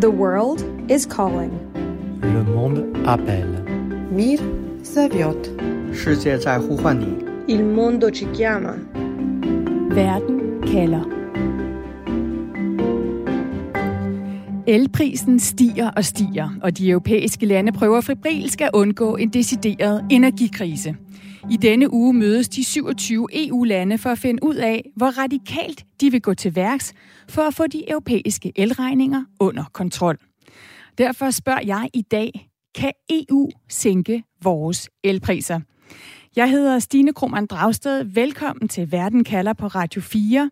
The world is calling. Le monde appelle. Mir zовет. 世界在呼唤你。 Il mondo ci chiama. Verden kalder. Elprisen stiger og stiger, og de europæiske lande prøver febrilsk at undgå en decideret energikrise. I denne uge mødes de 27 EU-lande for at finde ud af, hvor radikalt de vil gå til værks for at få de europæiske elregninger under kontrol. Derfor spørger jeg i dag, kan EU sænke vores elpriser? Jeg hedder Stine Krohmann Dragsted. Velkommen til Verden kalder på Radio 4,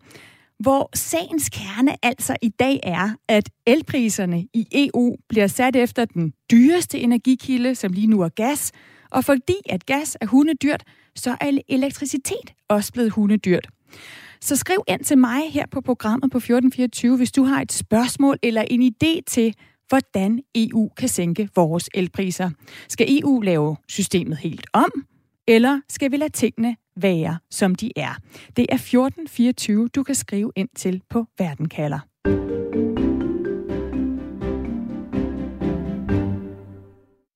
hvor sagens kerne altså i dag er, at elpriserne i EU bliver sat efter den dyreste energikilde, som lige nu er gas, og fordi at gas er hundedyrt, så er elektricitet også blevet hundedyrt. Så skriv ind til mig her på programmet på 1424, hvis du har et spørgsmål eller en idé til, hvordan EU kan sænke vores elpriser. Skal EU lave systemet helt om, eller skal vi lade tingene være, som de er? Det er 1424, du kan skrive ind til på Verdenkalder.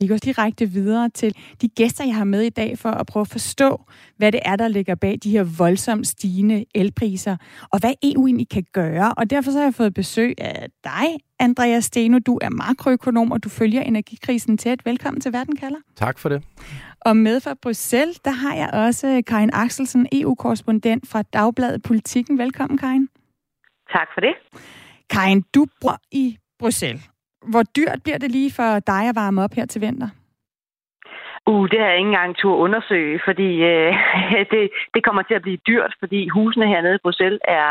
Går direkte videre til de gæster, jeg har med i dag, for at prøve at forstå, hvad det er, der ligger bag de her voldsomt stigende elpriser, og hvad EU egentlig kan gøre. Og derfor så har jeg fået besøg af dig, Andreas Steno. Du er makroøkonom, og du følger energikrisen tæt. Velkommen til Verden kalder. Tak for det. Og med fra Bruxelles, der har jeg også Karin Axelsen, EU-korrespondent fra Dagbladet Politikken. Velkommen, Karin. Tak for det. Karin, du bor i Bruxelles. Hvor dyrt bliver det lige for dig at varme op her til vinter? Uh, det har jeg ikke engang tur undersøge, fordi øh, det, det kommer til at blive dyrt, fordi husene hernede i Bruxelles er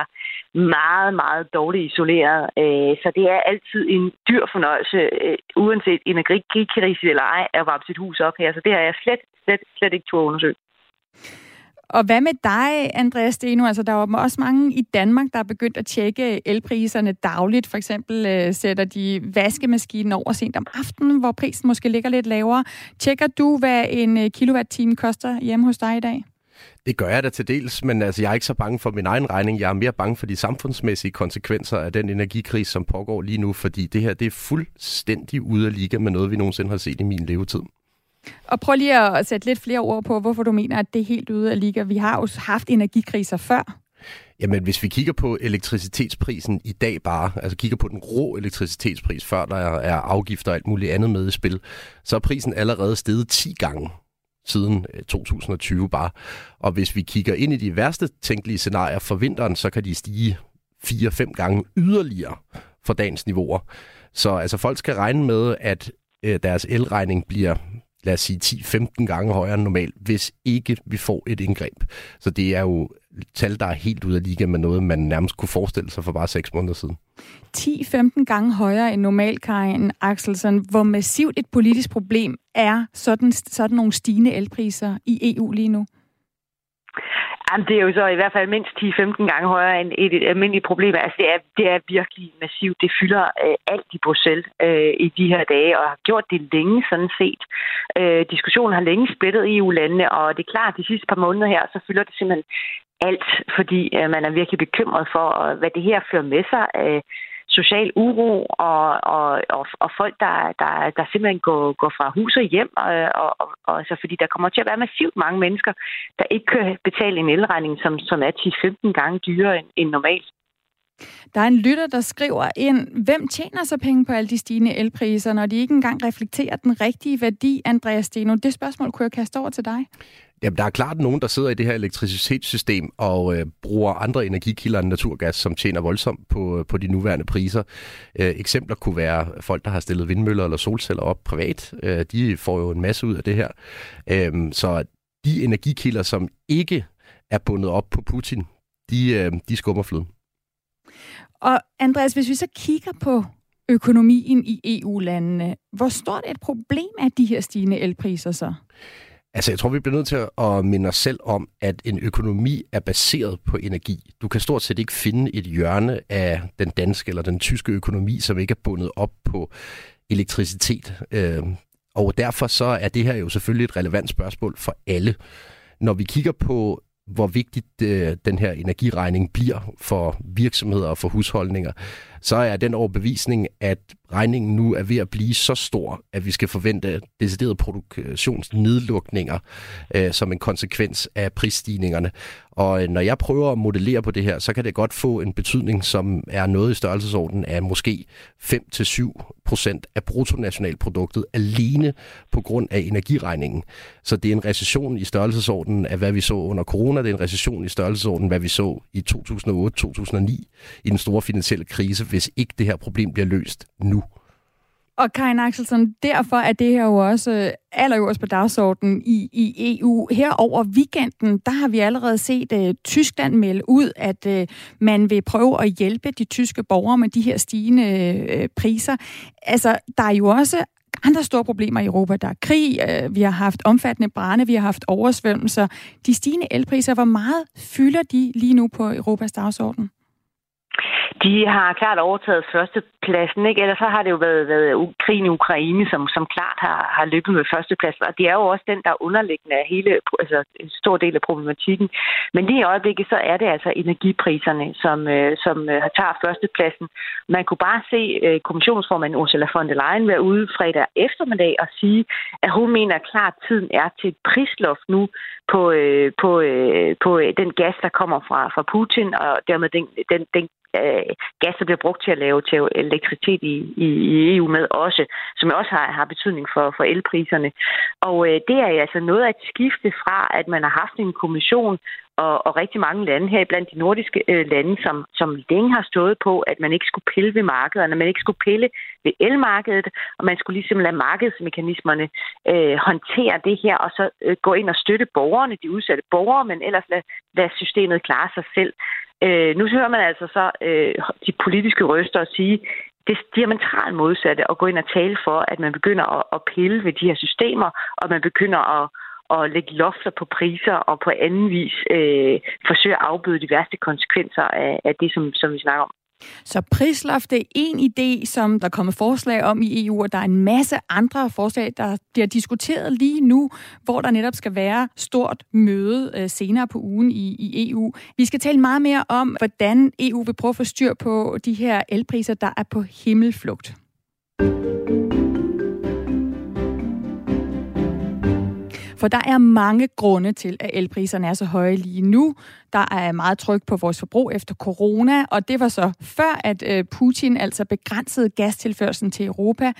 meget, meget dårligt isoleret. Øh, så det er altid en dyr fornøjelse, øh, uanset energikrise eller ej, at varme sit hus op her. Så det har jeg slet, slet, slet ikke tur undersøge. Og hvad med dig, Andreas Steno? Altså, der er jo også mange i Danmark, der er begyndt at tjekke elpriserne dagligt. For eksempel øh, sætter de vaskemaskinen over sent om aftenen, hvor prisen måske ligger lidt lavere. Tjekker du, hvad en øh, kilowatt-time koster hjemme hos dig i dag? Det gør jeg da til dels, men altså, jeg er ikke så bange for min egen regning. Jeg er mere bange for de samfundsmæssige konsekvenser af den energikrise, som pågår lige nu, fordi det her det er fuldstændig ude af liga med noget, vi nogensinde har set i min levetid. Og prøv lige at sætte lidt flere ord på, hvorfor du mener, at det er helt ude af liga. Vi har jo haft energikriser før. Jamen, hvis vi kigger på elektricitetsprisen i dag bare, altså kigger på den rå elektricitetspris, før der er afgifter og alt muligt andet med i spil, så er prisen allerede steget 10 gange siden øh, 2020 bare. Og hvis vi kigger ind i de værste tænkelige scenarier for vinteren, så kan de stige 4-5 gange yderligere for dagens niveauer. Så altså folk skal regne med, at øh, deres elregning bliver lad os sige 10-15 gange højere end normalt, hvis ikke vi får et indgreb. Så det er jo tal, der er helt ude af liga med noget, man nærmest kunne forestille sig for bare 6 måneder siden. 10-15 gange højere end normalt, Karin Axelsen. Hvor massivt et politisk problem er sådan, sådan nogle stigende elpriser i EU lige nu? Jamen, det er jo så i hvert fald mindst 10-15 gange højere end et, et almindeligt problem. Altså, det er, det er virkelig massivt. Det fylder øh, alt i Bruxelles øh, i de her dage, og har gjort det længe sådan set. Øh, diskussionen har længe splittet EU-landene, og det er klart, at de sidste par måneder her, så fylder det simpelthen alt, fordi øh, man er virkelig bekymret for, hvad det her fører med sig. Øh, social uro og, og, og, og folk, der, der, der simpelthen går, går fra hus og hjem. Og, og, og, og altså, fordi der kommer til at være massivt mange mennesker, der ikke kan betale en elregning, som, som er 10-15 gange dyrere end, end normalt. Der er en lytter, der skriver ind, hvem tjener så penge på alle de stigende elpriser, når de ikke engang reflekterer den rigtige værdi, Andreas Steno? Det spørgsmål kunne jeg kaste over til dig. Jamen, der er klart nogen, der sidder i det her elektricitetssystem og øh, bruger andre energikilder end naturgas, som tjener voldsomt på, øh, på de nuværende priser. Øh, eksempler kunne være folk, der har stillet vindmøller eller solceller op privat. Øh, de får jo en masse ud af det her. Øh, så de energikilder, som ikke er bundet op på Putin, de, øh, de skummer fløden. Og Andreas, hvis vi så kigger på økonomien i EU-landene, hvor stort et problem er de her stigende elpriser så? Altså, jeg tror, vi bliver nødt til at minde os selv om, at en økonomi er baseret på energi. Du kan stort set ikke finde et hjørne af den danske eller den tyske økonomi, som ikke er bundet op på elektricitet. Øhm, og derfor så er det her jo selvfølgelig et relevant spørgsmål for alle. Når vi kigger på hvor vigtigt øh, den her energiregning bliver for virksomheder og for husholdninger, så er den overbevisning, at regningen nu er ved at blive så stor, at vi skal forvente deciderede produktionsnedlukninger øh, som en konsekvens af prisstigningerne. Og øh, når jeg prøver at modellere på det her, så kan det godt få en betydning, som er noget i størrelsesorden af måske 5-7 procent af bruttonationalproduktet alene på grund af energiregningen. Så det er en recession i størrelsesordenen af, hvad vi så under corona. Det er en recession i størrelsesordenen, hvad vi så i 2008-2009 i den store finansielle krise, hvis ikke det her problem bliver løst nu. Og Karin Axelsen, derfor er det her jo også øh, allerøverst på dagsordenen i, i EU. Her over weekenden, der har vi allerede set uh, Tyskland melde ud, at uh, man vil prøve at hjælpe de tyske borgere med de her stigende uh, priser. Altså, der er jo også andre store problemer i Europa. Der er krig, uh, vi har haft omfattende brænde, vi har haft oversvømmelser. De stigende elpriser, hvor meget fylder de lige nu på Europas dagsorden? De har klart overtaget førstepladsen, ikke? Ellers så har det jo været, været krigen i Ukraine, som, som klart har, har løbet med førstepladsen. Og det er jo også den, der er underliggende af hele, altså en stor del af problematikken. Men lige i øjeblikket, så er det altså energipriserne, som, øh, som øh, tager førstepladsen. Man kunne bare se øh, kommissionsformand Ursula von der Leyen være ude fredag eftermiddag og sige, at hun mener klart, at tiden er til et prisloft nu på, øh, på, øh, på øh, den gas, der kommer fra, fra Putin, og dermed den, den, den øh, gas, der bliver brugt til at lave til elektricitet i, i, i EU med også, som også har, har betydning for, for elpriserne. Og øh, det er altså noget at skifte fra, at man har haft en kommission og, og rigtig mange lande her blandt de nordiske øh, lande, som, som længe har stået på, at man ikke skulle pille ved markederne, man ikke skulle pille ved elmarkedet, og man skulle ligesom lade markedsmekanismerne øh, håndtere det her, og så øh, gå ind og støtte borgerne, de udsatte borgere, men ellers lade, lade systemet klare sig selv. Øh, nu hører man altså så øh, de politiske røster sige, det er diametralt modsatte at gå ind og tale for, at man begynder at, at pille ved de her systemer, og man begynder at, at lægge lofter på priser og på anden vis øh, forsøge at afbøde de værste konsekvenser af, af det, som, som vi snakker om. Så prisloft er en idé, som der kommer forslag om i EU, og der er en masse andre forslag, der bliver diskuteret lige nu, hvor der netop skal være stort møde øh, senere på ugen i, i EU. Vi skal tale meget mere om, hvordan EU vil prøve at få styr på de her elpriser, der er på himmelflugt. For der er mange grunde til, at elpriserne er så høje lige nu. Der er meget tryk på vores forbrug efter corona, og det var så før, at øh, Putin altså begrænsede gastilførselen til Europa.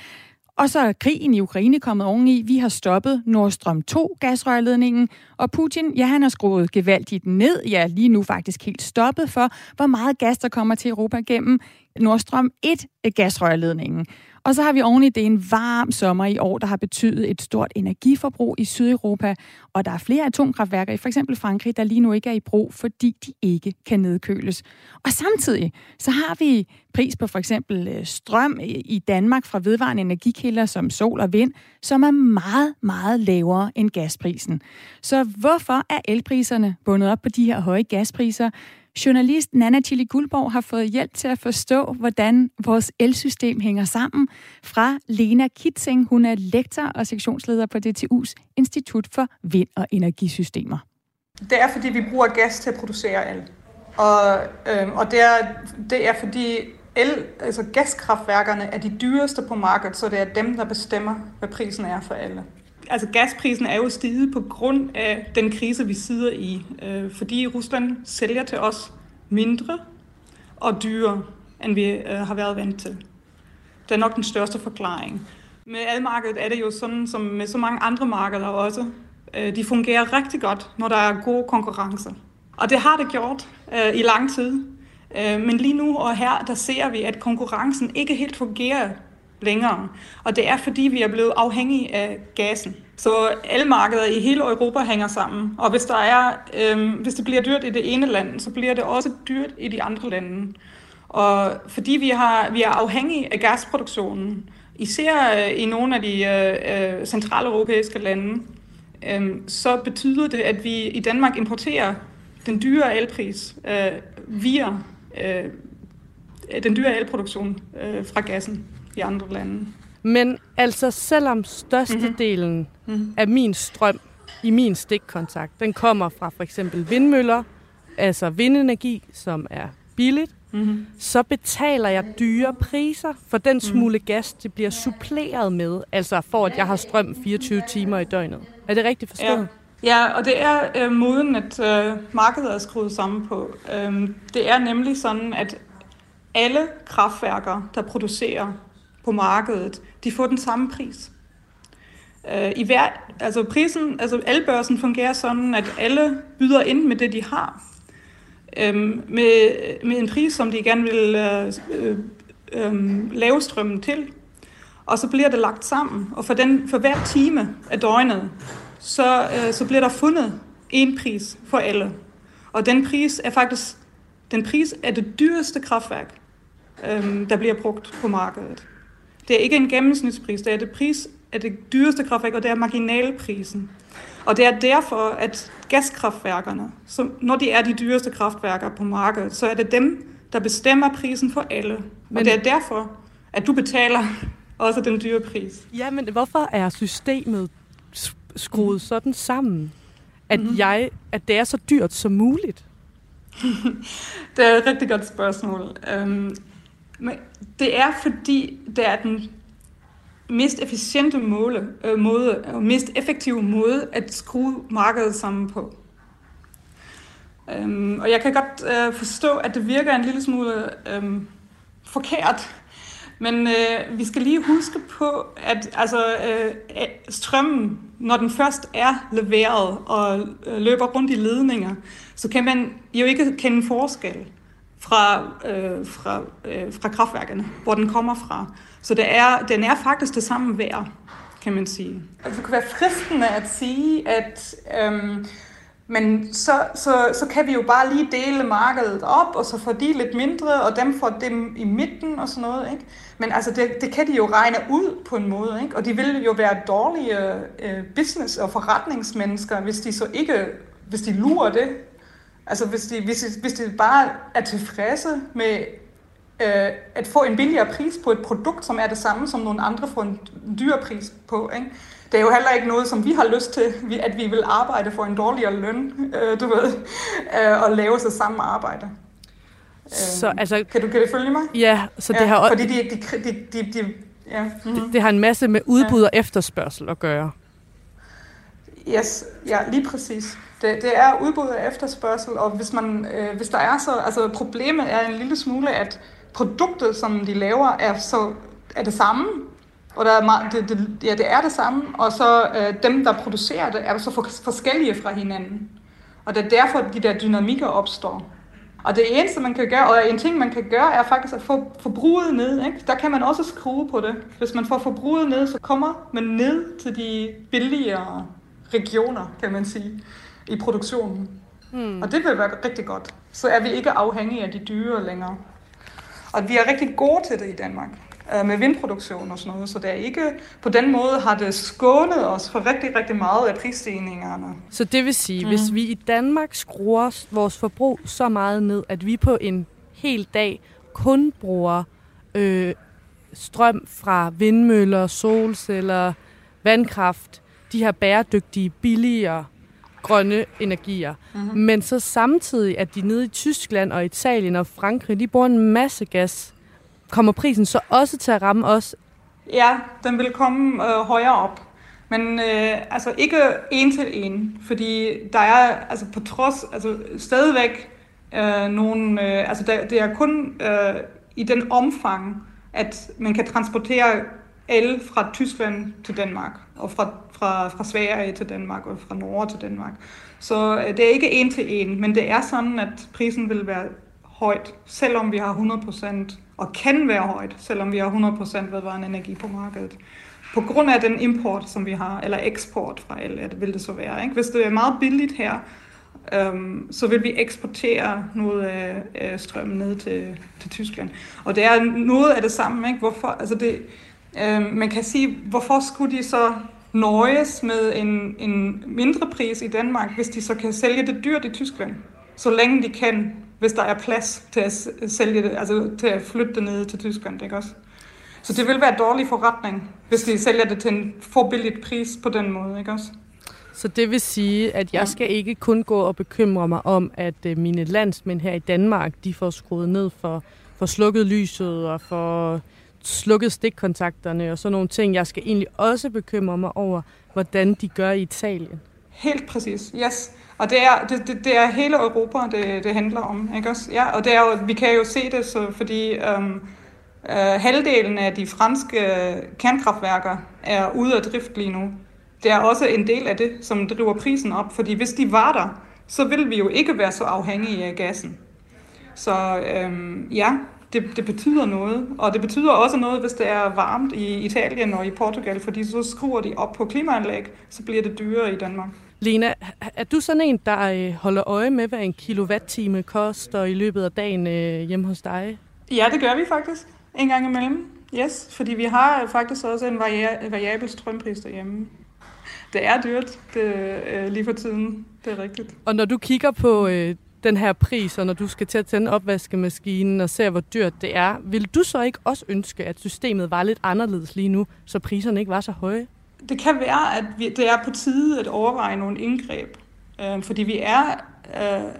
Og så er krigen i Ukraine kommet oveni. Vi har stoppet Nord Stream 2 gasrørledningen, og Putin, ja, han har skruet gevaldigt ned, ja, lige nu faktisk helt stoppet for, hvor meget gas der kommer til Europa gennem Nord Stream 1 øh, gasrørledningen. Og så har vi oven i det en varm sommer i år, der har betydet et stort energiforbrug i Sydeuropa, og der er flere atomkraftværker i for eksempel Frankrig, der lige nu ikke er i brug, fordi de ikke kan nedkøles. Og samtidig så har vi pris på for eksempel øh, strøm i Danmark fra vedvarende energikilder som sol og vind, som er meget, meget lavere end gasprisen. Så hvorfor er elpriserne bundet op på de her høje gaspriser? Journalist Nana Chili Guldborg har fået hjælp til at forstå, hvordan vores elsystem hænger sammen fra Lena Kitsing. Hun er lektor og sektionsleder på DTU's Institut for Vind- og Energisystemer. Det er, fordi vi bruger gas til at producere el. Og, øhm, og det, er, det er, fordi el, altså gaskraftværkerne er de dyreste på markedet, så det er dem, der bestemmer, hvad prisen er for alle altså gasprisen er jo stiget på grund af den krise, vi sidder i, øh, fordi Rusland sælger til os mindre og dyrere, end vi øh, har været vant til. Det er nok den største forklaring. Med elmarkedet er det jo sådan, som med så mange andre markeder også. Øh, de fungerer rigtig godt, når der er god konkurrence. Og det har det gjort øh, i lang tid. Øh, men lige nu og her, der ser vi, at konkurrencen ikke helt fungerer længere. Og det er fordi, vi er blevet afhængige af gasen. Så elmarkeder i hele Europa hænger sammen. Og hvis, der er, øhm, hvis det bliver dyrt i det ene land, så bliver det også dyrt i de andre lande. Og fordi vi, har, vi er afhængige af gasproduktionen, især øh, i nogle af de øh, øh, centrale europæiske lande, øh, så betyder det, at vi i Danmark importerer den dyre elpris øh, via øh, den dyre elproduktion øh, fra gassen i andre lande. Men altså, selvom størstedelen mm-hmm. af min strøm i min stikkontakt, den kommer fra for eksempel vindmøller, altså vindenergi, som er billigt, mm-hmm. så betaler jeg dyre priser for den smule gas, det bliver suppleret med, altså for at jeg har strøm 24 timer i døgnet. Er det rigtigt forstået? Ja. Ja, og det er øh, måden, at øh, markedet er skruet sammen på. Øhm, det er nemlig sådan, at alle kraftværker, der producerer på markedet, de får den samme pris. Øh, I hver, altså prisen, altså elbørsen fungerer sådan, at alle byder ind med det, de har. Øhm, med, med en pris, som de gerne vil øh, øh, øhm, lave strømmen til. Og så bliver det lagt sammen, og for, den, for hver time af døgnet, så, øh, så bliver der fundet en pris for alle. Og den pris er faktisk den pris er det dyreste kraftværk, øh, der bliver brugt på markedet. Det er ikke en gennemsnitspris, det er det pris af det dyreste kraftværk, og det er marginalprisen. Og det er derfor, at gaskraftværkerne, så når de er de dyreste kraftværker på markedet, så er det dem, der bestemmer prisen for alle. Men... Og det er derfor, at du betaler også den dyre pris. Ja, men hvorfor er systemet skruet sådan sammen, at, mm-hmm. jeg, at det er så dyrt som muligt? det er et rigtig godt spørgsmål. Um, men det er fordi, det er den mest efficiente måle, øh, måde, og mest effektive måde at skrue markedet sammen på. Øhm, og jeg kan godt øh, forstå, at det virker en lille smule øh, forkert, men øh, vi skal lige huske på, at altså, øh, strømmen, når den først er leveret og øh, løber rundt i ledninger, så kan man jo ikke kende forskel fra, øh, fra, øh, fra kraftværkerne, hvor den kommer fra. Så det er, den er faktisk det samme værd, kan man sige. Altså, det kunne være fristende at sige, at øhm, men så, så, så kan vi jo bare lige dele markedet op, og så får de lidt mindre, og dem får dem i midten og sådan noget. Ikke? Men altså, det, det kan de jo regne ud på en måde, ikke? og de vil jo være dårlige øh, business- og forretningsmennesker, hvis de så ikke, hvis de lurer det. Altså, hvis de, hvis de, hvis de bare er tilfredse med øh, at få en billigere pris på et produkt, som er det samme, som nogle andre får en dyr pris på. Ikke? Det er jo heller ikke noget, som vi har lyst til, at vi vil arbejde for en dårligere løn, øh, du ved, øh, og lave så samme arbejde. Så, øh, altså, kan, du, kan du følge mig? Ja, så det ja, har fordi de, de, de, de, de ja. Mm-hmm. det, det har en masse med udbud og efterspørgsel at gøre. Yes, ja, lige præcis. Det, det er udbud og efterspørgsel, og hvis, man, øh, hvis der er så, altså problemet er en lille smule, at produktet, som de laver, er, så, er det samme, og der er meget, det, det, ja, det er det samme, og så øh, dem, der producerer det, er så for, forskellige fra hinanden. Og det er derfor, de der dynamikker opstår. Og det eneste, man kan gøre, og en ting, man kan gøre, er faktisk at få forbruget ned. Ikke? Der kan man også skrue på det. Hvis man får forbruget ned, så kommer man ned til de billigere regioner, kan man sige, i produktionen. Hmm. Og det vil være rigtig godt. Så er vi ikke afhængige af de dyre længere. Og vi er rigtig gode til det i Danmark øh, med vindproduktion og sådan noget, så det er ikke, på den måde har det skånet os for rigtig, rigtig meget af prisstigningerne. Så det vil sige, mm. hvis vi i Danmark skruer vores forbrug så meget ned, at vi på en hel dag kun bruger øh, strøm fra vindmøller, solceller, vandkraft, de her bæredygtige, billigere grønne energier. Mm-hmm. Men så samtidig, at de nede i Tyskland og Italien og Frankrig, de bruger en masse gas, kommer prisen så også til at ramme os? Ja, den vil komme øh, højere op. Men øh, altså ikke en til en, fordi der er altså på trods, altså stadigvæk øh, nogle, øh, altså der, det er kun øh, i den omfang, at man kan transportere alle fra Tyskland til Danmark, og fra, fra, fra Sverige til Danmark, og fra Norge til Danmark. Så øh, det er ikke en til en, men det er sådan, at prisen vil være højt, selvom vi har 100%, og kan være højt, selvom vi har 100% vedvarende energi på markedet. På grund af den import, som vi har, eller eksport fra el, at vil det så være. Ikke? Hvis det er meget billigt her, øhm, så vil vi eksportere noget af, øh, strømmen ned til, til Tyskland. Og det er noget af det samme. Ikke? Hvorfor? Altså det, Øh, man kan sige, hvorfor skulle de så nøjes med en, en mindre pris i Danmark, hvis de så kan sælge det dyrt i Tyskland, så længe de kan, hvis der er plads til at sælge det, altså til at flytte det ned til Tyskland, ikke også? Så det vil være en dårlig forretning, hvis de sælger det til en for billigt pris på den måde, ikke også? Så det vil sige, at jeg skal ikke kun gå og bekymre mig om, at øh, mine landsmænd her i Danmark, de får skruet ned for, for slukket lyset og for slukket stikkontakterne og sådan nogle ting. Jeg skal egentlig også bekymre mig over, hvordan de gør i Italien. Helt præcis, yes. Og det er, det, det, det er hele Europa, det, det handler om, ikke også? Ja, og det er jo, vi kan jo se det, så, fordi øhm, øh, halvdelen af de franske øh, kernkraftværker er ude af drift lige nu. Det er også en del af det, som driver prisen op, fordi hvis de var der, så ville vi jo ikke være så afhængige af gassen. Så øhm, ja, det, det betyder noget. Og det betyder også noget, hvis det er varmt i Italien og i Portugal, fordi så skruer de op på klimaanlæg, så bliver det dyrere i Danmark. Lena, er du sådan en, der øh, holder øje med, hvad en kilowatt-time koster i løbet af dagen øh, hjemme hos dig? Ja, det gør vi faktisk. En gang imellem. Yes, fordi vi har faktisk også en variabel strømpris derhjemme. Det er dyrt det, øh, lige for tiden, det er rigtigt. Og når du kigger på øh, den her pris, og når du skal til at tænde opvaskemaskinen og ser, hvor dyrt det er, vil du så ikke også ønske, at systemet var lidt anderledes lige nu, så priserne ikke var så høje? Det kan være, at vi, det er på tide at overveje nogle indgreb, øh, fordi vi er, øh,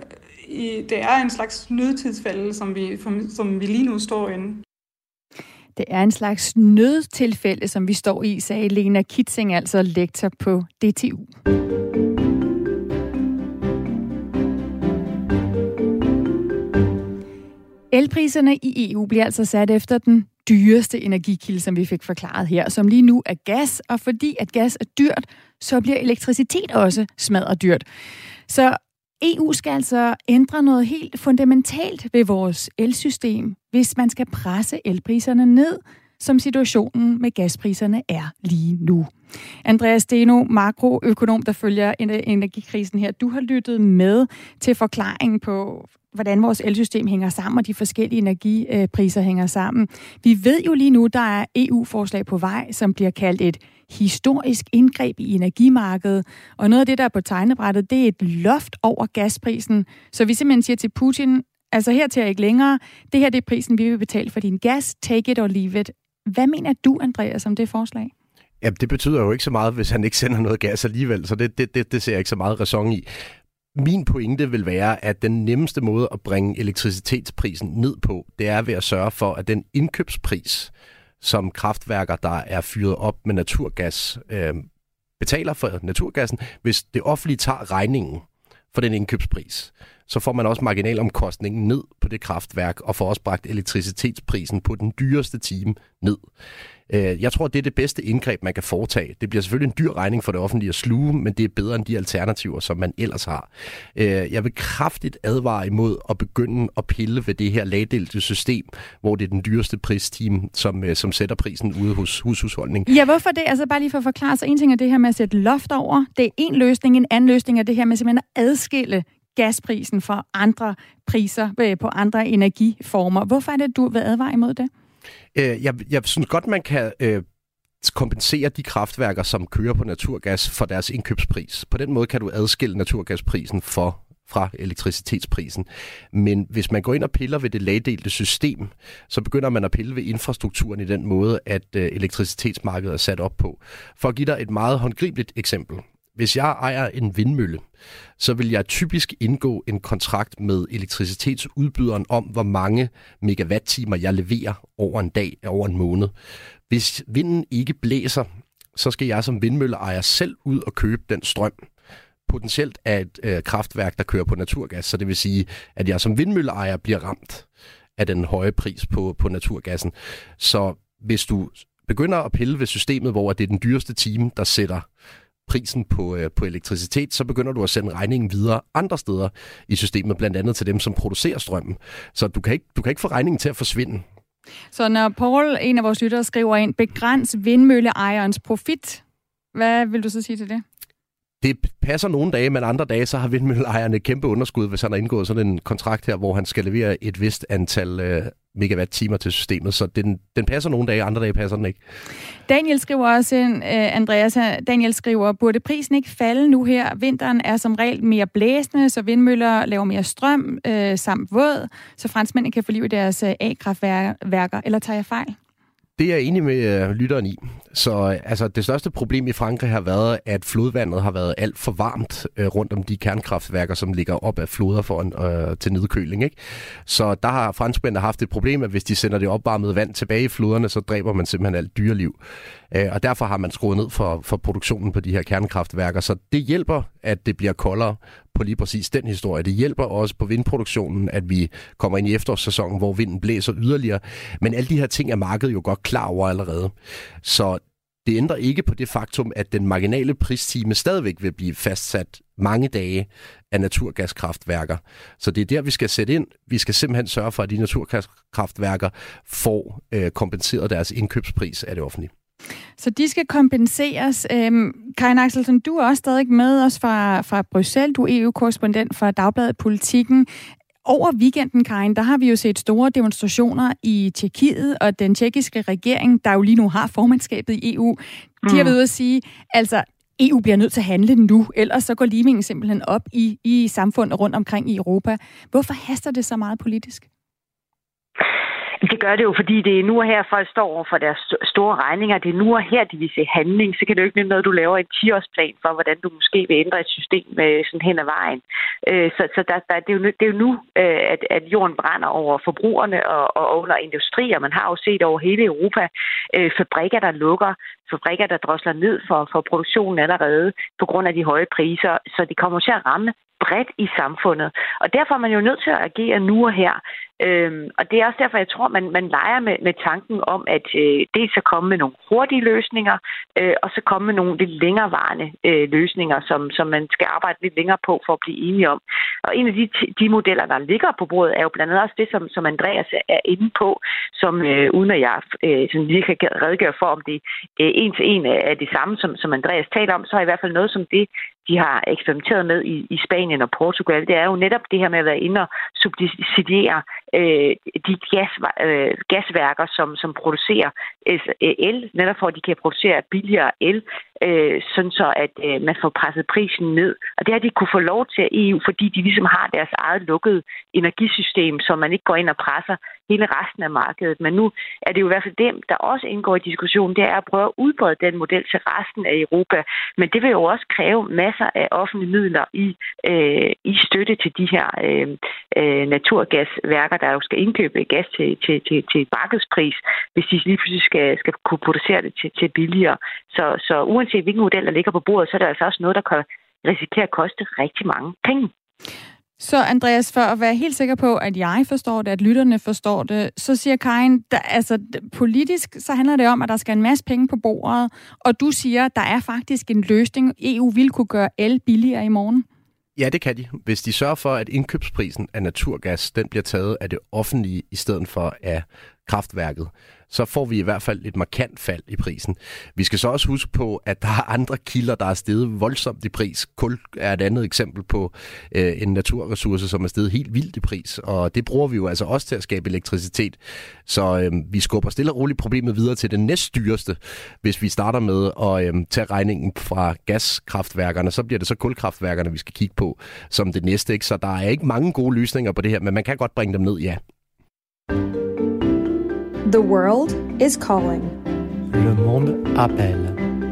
i, det er en slags nødtidsfælde, som vi, som vi lige nu står i. Det er en slags nødtilfælde, som vi står i, sagde Lena Kitzing, altså lektor på DTU. Elpriserne i EU bliver altså sat efter den dyreste energikilde, som vi fik forklaret her, som lige nu er gas, og fordi at gas er dyrt, så bliver elektricitet også smadret dyrt. Så EU skal altså ændre noget helt fundamentalt ved vores elsystem, hvis man skal presse elpriserne ned, som situationen med gaspriserne er lige nu. Andreas Steno, makroøkonom, der følger energikrisen her. Du har lyttet med til forklaringen på, hvordan vores elsystem hænger sammen, og de forskellige energipriser hænger sammen. Vi ved jo lige nu, der er EU-forslag på vej, som bliver kaldt et historisk indgreb i energimarkedet. Og noget af det, der er på tegnebrættet, det er et loft over gasprisen. Så vi simpelthen siger til Putin, altså her til ikke længere, det her det er prisen, vi vil betale for din gas, take it or leave it. Hvad mener du, Andreas, om det forslag? Ja, det betyder jo ikke så meget, hvis han ikke sender noget gas alligevel, så det, det, det, det ser jeg ikke så meget ræson i. Min pointe vil være, at den nemmeste måde at bringe elektricitetsprisen ned på, det er ved at sørge for, at den indkøbspris, som kraftværker, der er fyret op med naturgas, øh, betaler for naturgassen, hvis det offentlige tager regningen for den indkøbspris, så får man også marginalomkostningen ned på det kraftværk, og får også bragt elektricitetsprisen på den dyreste time ned. Øh, jeg tror, det er det bedste indgreb, man kan foretage. Det bliver selvfølgelig en dyr regning for det offentlige at sluge, men det er bedre end de alternativer, som man ellers har. Øh, jeg vil kraftigt advare imod at begynde at pille ved det her lagdelte system, hvor det er den dyreste pristeam, som, øh, som sætter prisen ude hos hushusholdning. Ja, hvorfor det? Altså bare lige for at forklare, så en ting er det her med at sætte loft over. Det er en løsning. En anden løsning er det her med simpelthen at adskille gasprisen fra andre priser øh, på andre energiformer. Hvorfor er det, du vil advare imod det? Øh, jeg, jeg synes godt, man kan øh, kompensere de kraftværker, som kører på naturgas for deres indkøbspris. På den måde kan du adskille naturgasprisen for fra elektricitetsprisen. Men hvis man går ind og piller ved det lagdelte system, så begynder man at pille ved infrastrukturen i den måde, at øh, elektricitetsmarkedet er sat op på. For at give dig et meget håndgribeligt eksempel. Hvis jeg ejer en vindmølle, så vil jeg typisk indgå en kontrakt med elektricitetsudbyderen om, hvor mange megawatt-timer jeg leverer over en dag, over en måned. Hvis vinden ikke blæser, så skal jeg som vindmølleejer selv ud og købe den strøm potentielt af et øh, kraftværk, der kører på naturgas. Så det vil sige, at jeg som vindmølleejer bliver ramt af den høje pris på, på naturgassen. Så hvis du begynder at pille ved systemet, hvor det er den dyreste time, der sætter prisen på, øh, på elektricitet, så begynder du at sende regningen videre andre steder i systemet, blandt andet til dem, som producerer strømmen. Så du kan ikke, du kan ikke få regningen til at forsvinde. Så når Paul, en af vores lyttere, skriver ind, begræns vindmølleejerens profit, hvad vil du så sige til det? Det passer nogle dage, men andre dage, så har vindmølleejerne et kæmpe underskud, hvis han har indgået sådan en kontrakt her, hvor han skal levere et vist antal øh, megawatt-timer til systemet, så den, den passer nogle dage, andre dage passer den ikke. Daniel skriver også, uh, Andreas, Daniel skriver, burde prisen ikke falde nu her? Vinteren er som regel mere blæsende, så vindmøller laver mere strøm uh, samt våd, så franskmændene kan få liv i deres uh, A-kraftværker, eller tager jeg fejl? Det er jeg enig med uh, lytteren i. Så øh, altså, det største problem i Frankrig har været, at flodvandet har været alt for varmt øh, rundt om de kernkraftværker, som ligger op af floder for øh, til nedkøling. Ikke? Så der har franskmændene haft et problem, at hvis de sender det opvarmede vand tilbage i floderne, så dræber man simpelthen alt dyreliv. Øh, og derfor har man skruet ned for, for produktionen på de her kernkraftværker. Så det hjælper, at det bliver koldere på lige præcis den historie. Det hjælper også på vindproduktionen, at vi kommer ind i efterårssæsonen, hvor vinden blæser yderligere. Men alle de her ting er markedet jo godt klar over allerede. Så det ændrer ikke på det faktum, at den marginale pristime stadigvæk vil blive fastsat mange dage af naturgaskraftværker. Så det er der, vi skal sætte ind. Vi skal simpelthen sørge for, at de naturgaskraftværker får øh, kompenseret deres indkøbspris af det offentlige. Så de skal kompenseres. Øhm, Karin Axelsen, du er også stadig med os fra, fra Bruxelles. Du er EU-korrespondent for Dagbladet Politikken. Over weekenden, Karin, der har vi jo set store demonstrationer i Tjekkiet, og den tjekkiske regering, der jo lige nu har formandskabet i EU, de har mm. ved at sige, altså EU bliver nødt til at handle nu, ellers så går limingen simpelthen op i, i samfundet rundt omkring i Europa. Hvorfor haster det så meget politisk? Det gør det jo, fordi det er nu og her, folk står over for deres store regninger. Det er nu og her, de vil se handling. Så kan det jo ikke noget, du laver en 10-årsplan for, hvordan du måske vil ændre et system øh, sådan hen ad vejen. Øh, så så der, der, det, er jo, det er jo nu, øh, at, at jorden brænder over forbrugerne og, og under industrier. Man har jo set over hele Europa fabrikker, der lukker, fabrikker, der drosler ned for, for produktionen allerede på grund af de høje priser. Så det kommer til at ramme bredt i samfundet. Og derfor er man jo nødt til at agere nu og her. Øhm, og det er også derfor, jeg tror, man, man leger med, med tanken om, at øh, dels at komme med nogle hurtige løsninger, øh, og så komme med nogle lidt længerevarende øh, løsninger, som, som man skal arbejde lidt længere på for at blive enige om. Og en af de, de modeller, der ligger på bordet, er jo blandt andet også det, som, som Andreas er inde på, som øh, uden at jeg øh, sådan lige kan redegøre for, om det øh, en til en af det samme, som, som Andreas taler om, så er i hvert fald noget som det, de har eksperimenteret med i, i Spanien og Portugal, det er jo netop det her med at være inde og subsidiere øh, de gas, øh, gasværker, som, som producerer øh, el, netop for at de kan producere billigere el, øh, sådan så at øh, man får presset prisen ned. Og det har de kunne få lov til af EU, fordi de ligesom har deres eget lukkede energisystem, så man ikke går ind og presser hele resten af markedet. Men nu er det jo i hvert fald dem, der også indgår i diskussionen, det er at prøve at udbrede den model til resten af Europa. Men det vil jo også kræve masser af offentlige midler i, øh, i støtte til de her øh, øh, naturgasværker, der jo skal indkøbe gas til, til, til, til markedspris, hvis de lige pludselig skal, skal kunne producere det til, til billigere. Så, så uanset hvilken model, der ligger på bordet, så er der altså også noget, der kan risikere at koste rigtig mange penge. Så Andreas, for at være helt sikker på, at jeg forstår det, at lytterne forstår det, så siger Karin, der, altså politisk så handler det om, at der skal en masse penge på bordet, og du siger, at der er faktisk en løsning. EU vil kunne gøre el billigere i morgen. Ja, det kan de. Hvis de sørger for, at indkøbsprisen af naturgas, den bliver taget af det offentlige i stedet for af kraftværket, så får vi i hvert fald et markant fald i prisen. Vi skal så også huske på, at der er andre kilder, der er steget voldsomt i pris. Kul er et andet eksempel på øh, en naturressource, som er steget helt vildt i pris, og det bruger vi jo altså også til at skabe elektricitet. Så øh, vi skubber stille og roligt problemet videre til det næstdyreste. Hvis vi starter med at øh, tage regningen fra gaskraftværkerne, så bliver det så kulkraftværkerne, vi skal kigge på som det næste. Ikke? Så der er ikke mange gode løsninger på det her, men man kan godt bringe dem ned, ja. The world is calling. Le monde appelle.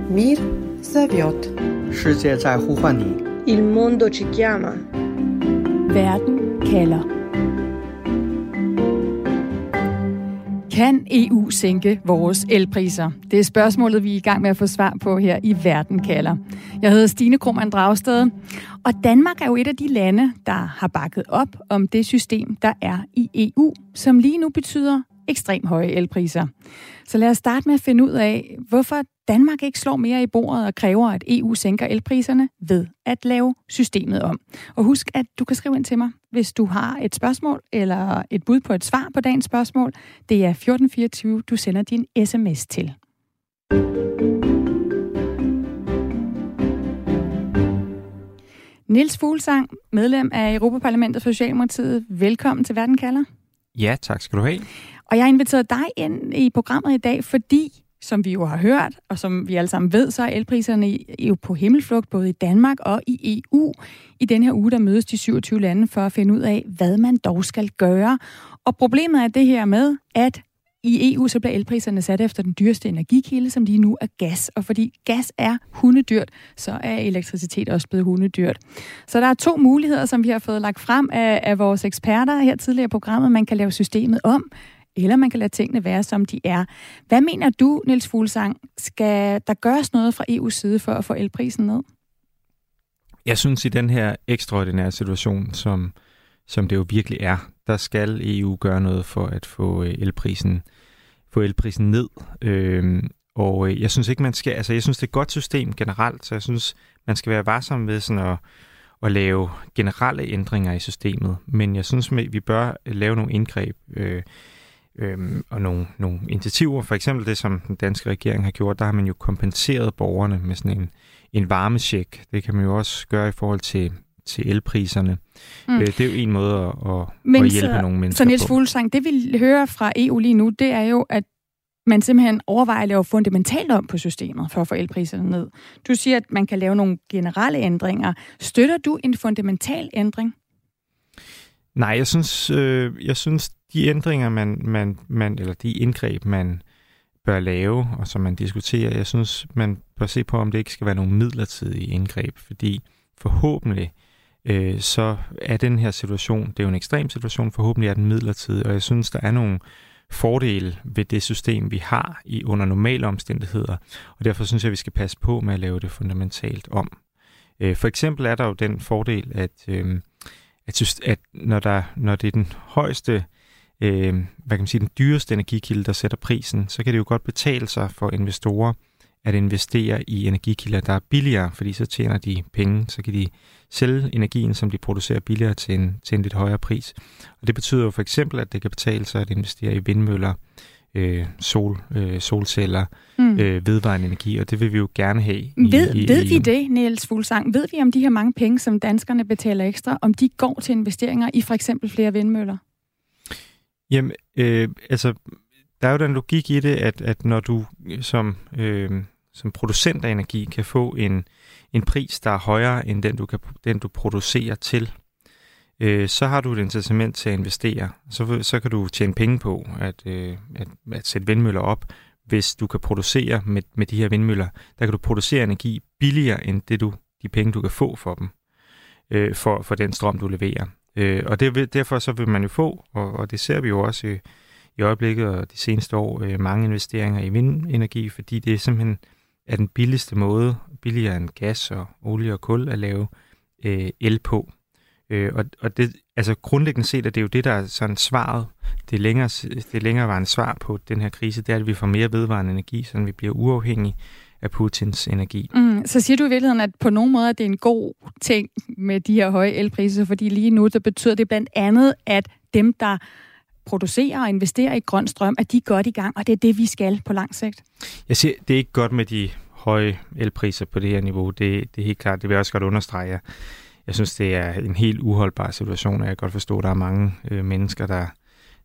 Mir зовет. 世界在呼唤你。 Il mondo ci chiama. Verden kalder. Kan EU sænke vores elpriser? Det er spørgsmålet, vi er i gang med at få svar på her i Verden kalder. Jeg hedder Stine Krohmann Dragsted, og Danmark er jo et af de lande, der har bakket op om det system, der er i EU, som lige nu betyder ekstremt høje elpriser. Så lad os starte med at finde ud af, hvorfor Danmark ikke slår mere i bordet og kræver, at EU sænker elpriserne ved at lave systemet om. Og husk, at du kan skrive ind til mig, hvis du har et spørgsmål eller et bud på et svar på dagens spørgsmål. Det er 1424, du sender din sms til. Nils Fuglsang, medlem af Europaparlamentet for Socialdemokratiet. Velkommen til Verden kalder. Ja, tak skal du have. Og jeg har inviteret dig ind i programmet i dag, fordi, som vi jo har hørt, og som vi alle sammen ved, så er elpriserne jo på himmelflugt både i Danmark og i EU. I den her uge, der mødes de 27 lande for at finde ud af, hvad man dog skal gøre. Og problemet er det her med, at i EU så bliver elpriserne sat efter den dyreste energikilde, som lige nu er gas. Og fordi gas er hundedyrt, så er elektricitet også blevet hundedyrt. Så der er to muligheder, som vi har fået lagt frem af, af vores eksperter her tidligere i programmet. Man kan lave systemet om, eller man kan lade tingene være, som de er. Hvad mener du, Niels Fuglsang, skal der gøres noget fra EU's side for at få elprisen ned? Jeg synes, i den her ekstraordinære situation, som, som det jo virkelig er, der skal EU gøre noget for at få øh, elprisen, få elprisen ned. Øhm, og øh, jeg synes ikke, man skal... Altså, jeg synes, det er et godt system generelt, så jeg synes, man skal være varsom med sådan at, at lave generelle ændringer i systemet. Men jeg synes, vi bør lave nogle indgreb øh, øh, og nogle, nogle initiativer. For eksempel det, som den danske regering har gjort, der har man jo kompenseret borgerne med sådan en, en varmesjek. Det kan man jo også gøre i forhold til til elpriserne. Mm. Øh, det er jo en måde at, at, Men at hjælpe så, nogle mennesker Så Niels Fuglsang, det vi hører fra EU lige nu, det er jo, at man simpelthen overvejer at lave fundamentalt om på systemet for at få elpriserne ned. Du siger, at man kan lave nogle generelle ændringer. Støtter du en fundamental ændring? Nej, jeg synes, øh, jeg synes de ændringer, man, man, man, eller de indgreb, man bør lave, og som man diskuterer, jeg synes, man bør se på, om det ikke skal være nogle midlertidige indgreb, fordi forhåbentlig øh, så er den her situation, det er jo en ekstrem situation, forhåbentlig er den midlertidig, og jeg synes, der er nogle fordele ved det system, vi har i under normale omstændigheder, og derfor synes jeg, vi skal passe på med at lave det fundamentalt om. Øh, for eksempel er der jo den fordel, at, øh, at, at når, der, når det er den højeste øh, hvad kan man sige, den dyreste energikilde, der sætter prisen, så kan det jo godt betale sig for investorer at investere i energikilder, der er billigere, fordi så tjener de penge, så kan de sælge energien, som de producerer billigere til en, til en lidt højere pris. Og det betyder jo for eksempel, at det kan betale sig at investere i vindmøller, øh, sol, øh, solceller, mm. øh, vedvarende energi, og det vil vi jo gerne have. I, ved i, ved vi det, Niels Fuglsang? Ved vi om de her mange penge, som danskerne betaler ekstra, om de går til investeringer i for eksempel flere vindmøller? Jamen, øh, altså, der er jo den logik i det, at, at når du som, øh, som producent af energi kan få en, en pris, der er højere end den, du, kan, den, du producerer til, øh, så har du et incitament til at investere. Så, så kan du tjene penge på at, øh, at, at sætte vindmøller op, hvis du kan producere med, med de her vindmøller. Der kan du producere energi billigere end det du, de penge, du kan få for dem, øh, for, for den strøm, du leverer. Øh, og det, derfor så vil man jo få, og, og det ser vi jo også i, i øjeblikket og de seneste år, øh, mange investeringer i vindenergi, fordi det er simpelthen er den billigste måde, billigere end gas og olie og kul, at lave øh, el på. Øh, og, og det, altså grundlæggende set er det jo det, der er sådan svaret, det længere, det længerevarende svar på den her krise, det er, at vi får mere vedvarende energi, så vi bliver uafhængige af Putins energi. Mm, så siger du i virkeligheden, at på nogle måder det er en god ting med de her høje elpriser, fordi lige nu det betyder det blandt andet, at dem, der producerer og investerer i grøn strøm, at de er godt i gang, og det er det, vi skal på lang sigt. Jeg siger, det er ikke godt med de høje elpriser på det her niveau. Det, det er helt klart, det vil jeg også godt understrege. Jeg synes, det er en helt uholdbar situation, og jeg kan godt forstå, at der er mange øh, mennesker, der,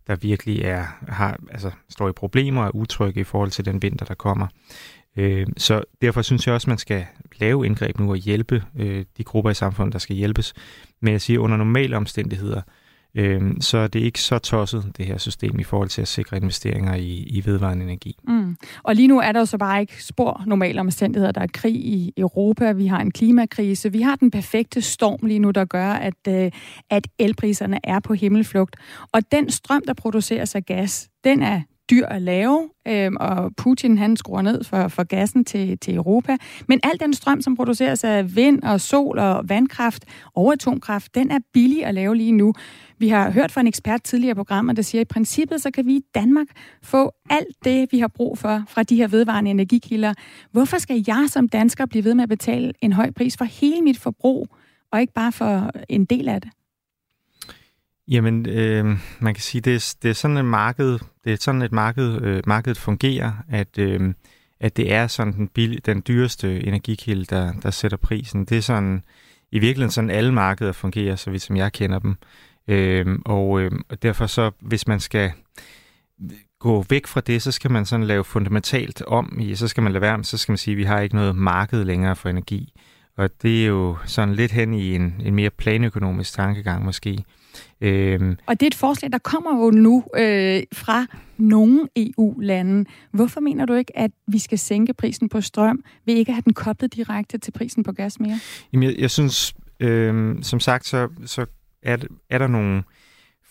der virkelig er, har, altså, står i problemer og er utrygge i forhold til den vinter, der kommer. Øh, så derfor synes jeg også, at man skal lave indgreb nu og hjælpe øh, de grupper i samfundet, der skal hjælpes. Men jeg siger, under normale omstændigheder, øh, Øhm, så er det ikke så tosset, det her system, i forhold til at sikre investeringer i, i vedvarende energi. Mm. Og lige nu er der jo så bare ikke spor normale omstændigheder. Der er krig i Europa, vi har en klimakrise, vi har den perfekte storm lige nu, der gør, at, øh, at elpriserne er på himmelflugt. Og den strøm, der produceres af gas, den er dyr at lave, øh, og Putin han skruer ned for, for gassen til, til Europa. Men al den strøm, som produceres af vind og sol og vandkraft og atomkraft, den er billig at lave lige nu. Vi har hørt fra en ekspert tidligere i programmet, der siger, at i princippet så kan vi i Danmark få alt det, vi har brug for fra de her vedvarende energikilder. Hvorfor skal jeg som dansker blive ved med at betale en høj pris for hele mit forbrug, og ikke bare for en del af det? Jamen, øh, man kan sige, det er, det er sådan et marked, det er sådan et marked, øh, markedet fungerer, at, øh, at det er sådan den, billig, den dyreste energikilde, der, der sætter prisen. Det er sådan, i virkeligheden sådan alle markeder fungerer, så vidt som jeg kender dem. Øh, og, øh, og derfor så, hvis man skal gå væk fra det, så skal man sådan lave fundamentalt om i, så skal man lade være så skal man sige, at vi har ikke noget marked længere for energi. Og det er jo sådan lidt hen i en, en mere planøkonomisk tankegang måske. Øhm, og det er et forslag, der kommer jo nu øh, fra nogle EU-lande. Hvorfor mener du ikke, at vi skal sænke prisen på strøm ved ikke at have den koblet direkte til prisen på gas mere? Jamen, jeg, jeg synes, øh, som sagt, så, så er, er der nogle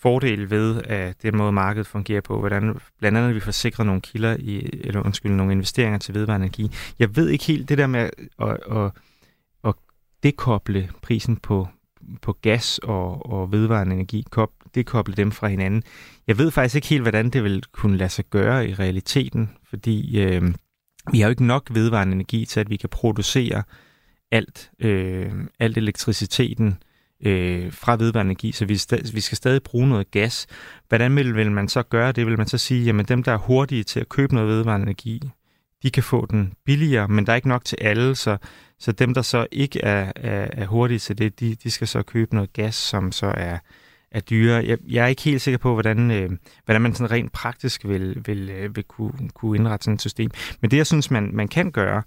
fordele ved, at den måde, markedet fungerer på, hvordan blandt andet vi får sikret nogle kilder, i, eller undskyld, nogle investeringer til vedvarende energi. Jeg ved ikke helt det der med at, at, at, at dekoble prisen på, på gas og, og vedvarende energi, kop, dekoble dem fra hinanden. Jeg ved faktisk ikke helt, hvordan det vil kunne lade sig gøre i realiteten, fordi øh, vi har jo ikke nok vedvarende energi til, at vi kan producere alt, øh, alt elektriciteten øh, fra vedvarende energi, så vi, st- vi skal stadig bruge noget gas. Hvordan vil, vil man så gøre det? Vil man så sige, jamen dem, der er hurtige til at købe noget vedvarende energi, de kan få den billigere, men der er ikke nok til alle, så, så dem, der så ikke er, er, er hurtige til det, de, de skal så købe noget gas, som så er, er dyre. Jeg, jeg er ikke helt sikker på, hvordan, øh, hvordan man sådan rent praktisk vil, vil, øh, vil kunne, kunne indrette sådan et system. Men det, jeg synes, man, man kan gøre,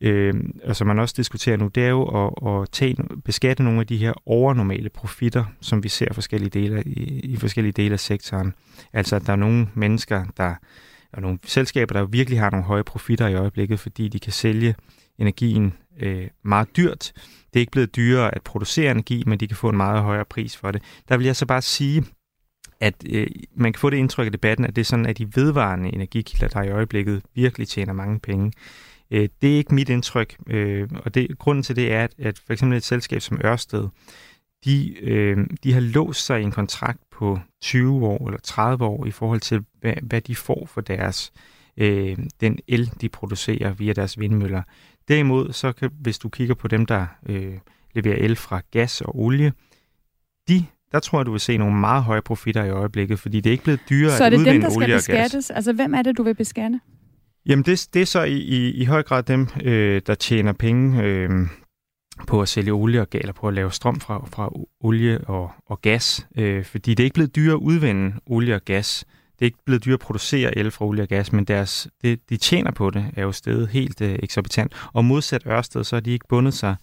øh, og som man også diskuterer nu, det er jo at, at tage, beskatte nogle af de her overnormale profitter, som vi ser forskellige dele, i, i forskellige dele af sektoren. Altså, at der er nogle mennesker, der og nogle selskaber, der virkelig har nogle høje profitter i øjeblikket, fordi de kan sælge energien øh, meget dyrt. Det er ikke blevet dyrere at producere energi, men de kan få en meget højere pris for det. Der vil jeg så bare sige, at øh, man kan få det indtryk af debatten, at det er sådan, at de vedvarende energikilder, der i øjeblikket virkelig tjener mange penge. Øh, det er ikke mit indtryk, øh, og det, grunden til det er, at, at for eksempel et selskab som Ørsted, de, øh, de har låst sig i en kontrakt på 20 år eller 30 år i forhold til, hvad, hvad de får for deres øh, den el, de producerer via deres vindmøller. Derimod, så kan, hvis du kigger på dem, der øh, leverer el fra gas og olie, de der tror jeg, du vil se nogle meget høje profitter i øjeblikket, fordi det er ikke blevet dyrere så at udvinde dem, der olie skal beskattes? Altså, hvem er det, du vil beskatte? Jamen, det, det er så i, i, i høj grad dem, øh, der tjener penge øh, på at sælge olie og eller på at lave strøm fra, fra olie og, og gas. Øh, fordi det er ikke blevet dyrere at udvinde olie og gas. Det er ikke blevet dyrere at producere el fra olie og gas, men deres, det, de tjener på det er jo stedet helt øh, eksorbitant. Og modsat Ørsted, så har de ikke bundet sig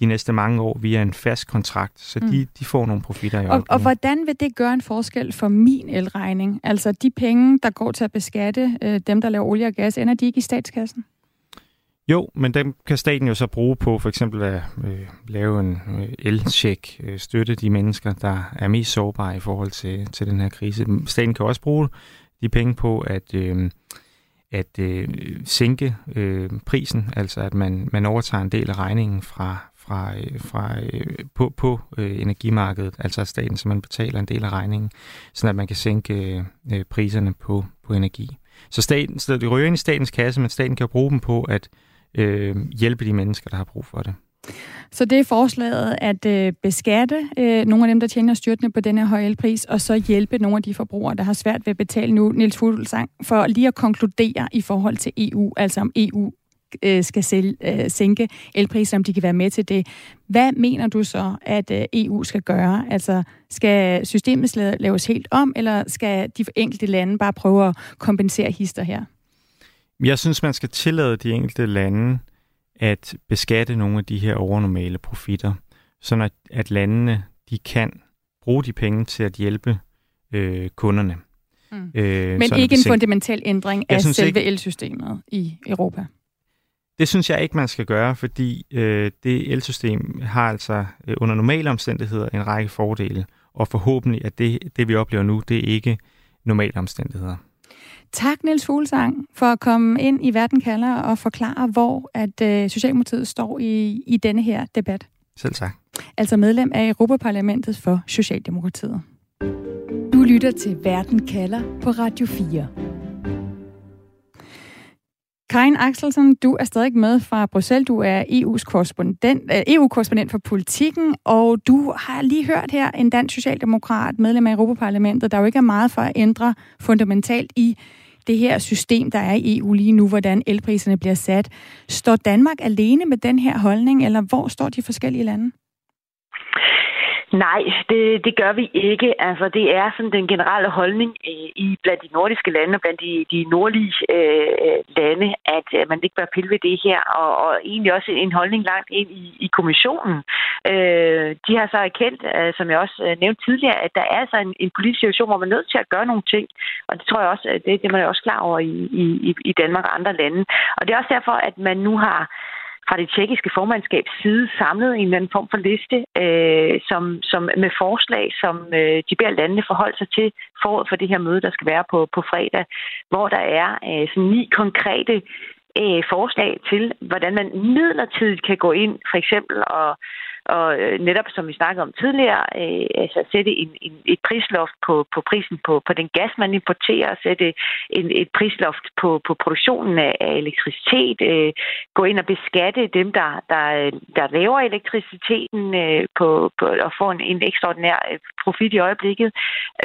de næste mange år via en fast kontrakt, så de, mm. de får nogle profitter i og, og hvordan vil det gøre en forskel for min elregning? Altså de penge, der går til at beskatte øh, dem, der laver olie og gas, ender de ikke i statskassen? Jo, men dem kan staten jo så bruge på for eksempel at øh, lave en øh, el-check, øh, støtte de mennesker, der er mest sårbare i forhold til, til den her krise. Staten kan også bruge de penge på at, øh, at øh, sænke øh, prisen, altså at man, man overtager en del af regningen fra, fra, øh, fra, øh, på, på øh, energimarkedet, altså at staten man betaler en del af regningen, så at man kan sænke øh, øh, priserne på, på energi. Så, staten, så det ryger ind i statens kasse, men staten kan bruge dem på at øh, hjælpe de mennesker, der har brug for det. Så det er forslaget at øh, beskatte øh, nogle af dem, der tjener styrtende på den her høje elpris, og så hjælpe nogle af de forbrugere, der har svært ved at betale nu. Niels Fuglsang, for lige at konkludere i forhold til EU, altså om EU øh, skal sælge, øh, sænke elpriser, om de kan være med til det. Hvad mener du så, at øh, EU skal gøre? Altså, skal systemet laves helt om, eller skal de enkelte lande bare prøve at kompensere hister her? Jeg synes, man skal tillade de enkelte lande at beskatte nogle af de her overnormale profitter, så at, at landene de kan bruge de penge til at hjælpe øh, kunderne. Mm. Øh, Men ikke en fundamental ændring af selve ikke, elsystemet i Europa? Det synes jeg ikke, man skal gøre, fordi øh, det elsystem har altså øh, under normale omstændigheder en række fordele, og forhåbentlig at det, det vi oplever nu, det er ikke normale omstændigheder. Tak, Niels Fuglsang, for at komme ind i Verden kalder og forklare, hvor at øh, Socialdemokratiet står i, i denne her debat. Selv tak. Altså medlem af Europaparlamentet for Socialdemokratiet. Du lytter til Verden kalder på Radio 4. Karin Axelsen, du er stadig med fra Bruxelles. Du er EU's korrespondent, øh, EU-korrespondent for politikken, og du har lige hørt her en dansk socialdemokrat, medlem af Europaparlamentet, der jo ikke er meget for at ændre fundamentalt i det her system, der er i EU lige nu, hvordan elpriserne bliver sat. Står Danmark alene med den her holdning, eller hvor står de forskellige lande? Nej, det, det gør vi ikke. Altså, det er sådan den generelle holdning øh, i blandt de nordiske lande og blandt de, de nordlige øh, lande, at øh, man ikke bør pille ved det her, og, og egentlig også en holdning langt ind i, i kommissionen. Øh, de har så erkendt, øh, som jeg også øh, nævnte tidligere, at der er altså en, en politisk situation, hvor man er nødt til at gøre nogle ting, og det tror jeg også, øh, det, det er man også klar over i, i, i Danmark og andre lande. Og det er også derfor, at man nu har fra det tjekkiske formandskabs side samlet en eller anden form for liste øh, som, som med forslag, som øh, de beder landene forholde sig til forud for det her møde, der skal være på, på fredag, hvor der er øh, sådan ni konkrete øh, forslag til, hvordan man midlertidigt kan gå ind for eksempel og og øh, netop som vi snakkede om tidligere, øh, altså sætte en, en, et prisloft på, på prisen på, på den gas, man importerer, sætte en, et prisloft på, på produktionen af, af elektricitet, øh, gå ind og beskatte dem, der, der, der laver elektriciteten øh, på, på, og få en, en ekstraordinær øh, profit i øjeblikket.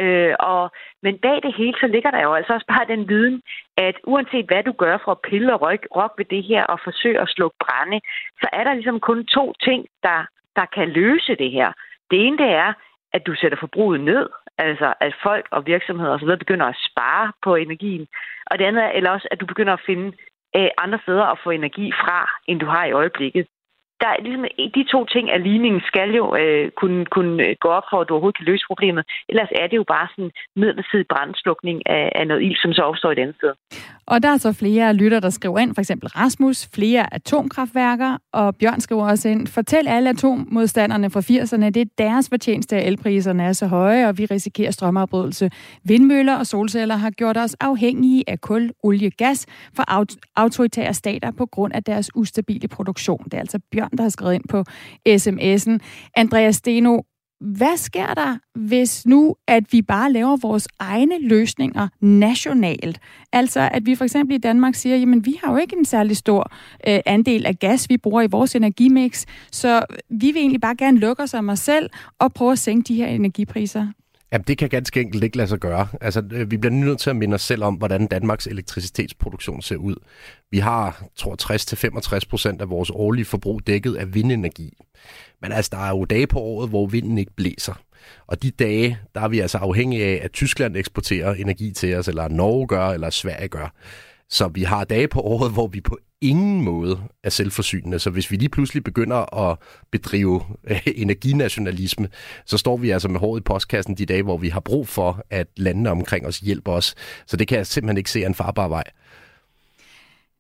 Øh, og, men bag det hele, så ligger der jo altså også bare den viden, at uanset hvad du gør for at pille og rykke, rock ved det her og forsøge at slukke brænde, så er der ligesom kun to ting, der der kan løse det her. Det ene det er, at du sætter forbruget ned, altså at folk og virksomheder osv. begynder at spare på energien. Og det andet er eller også, at du begynder at finde øh, andre steder at få energi fra, end du har i øjeblikket der er ligesom, de to ting af ligningen skal jo øh, kunne, kunne øh, gå op for, at du overhovedet kan løse problemet. Ellers er det jo bare sådan midlertidig brandslukning af, af noget ild, som så opstår et andet sted. Og der er så flere lytter, der skriver ind, for eksempel Rasmus, flere atomkraftværker, og Bjørn skriver også ind, fortæl alle atommodstanderne fra 80'erne, det er deres fortjeneste, at elpriserne er så høje, og vi risikerer strømafbrydelse. Vindmøller og solceller har gjort os afhængige af kul, olie, gas fra autoritære stater på grund af deres ustabile produktion. Det er altså Bjørn, der har skrevet ind på sms'en. Andreas Steno, hvad sker der, hvis nu, at vi bare laver vores egne løsninger nationalt? Altså, at vi for eksempel i Danmark siger, jamen, vi har jo ikke en særlig stor øh, andel af gas, vi bruger i vores energimix, så vi vil egentlig bare gerne lukke os om os selv og prøve at sænke de her energipriser. Jamen, det kan ganske enkelt ikke lade sig gøre. Altså, øh, vi bliver nødt til at minde os selv om, hvordan Danmarks elektricitetsproduktion ser ud. Vi har, tror 60-65 procent af vores årlige forbrug dækket af vindenergi. Men altså, der er jo dage på året, hvor vinden ikke blæser. Og de dage, der er vi altså afhængige af, at Tyskland eksporterer energi til os, eller Norge gør, eller Sverige gør. Så vi har dage på året, hvor vi på ingen måde er selvforsynende. Så hvis vi lige pludselig begynder at bedrive øh, energinationalisme, så står vi altså med håret i postkassen de dage, hvor vi har brug for, at landene omkring os hjælper os. Så det kan jeg simpelthen ikke se en farbar vej.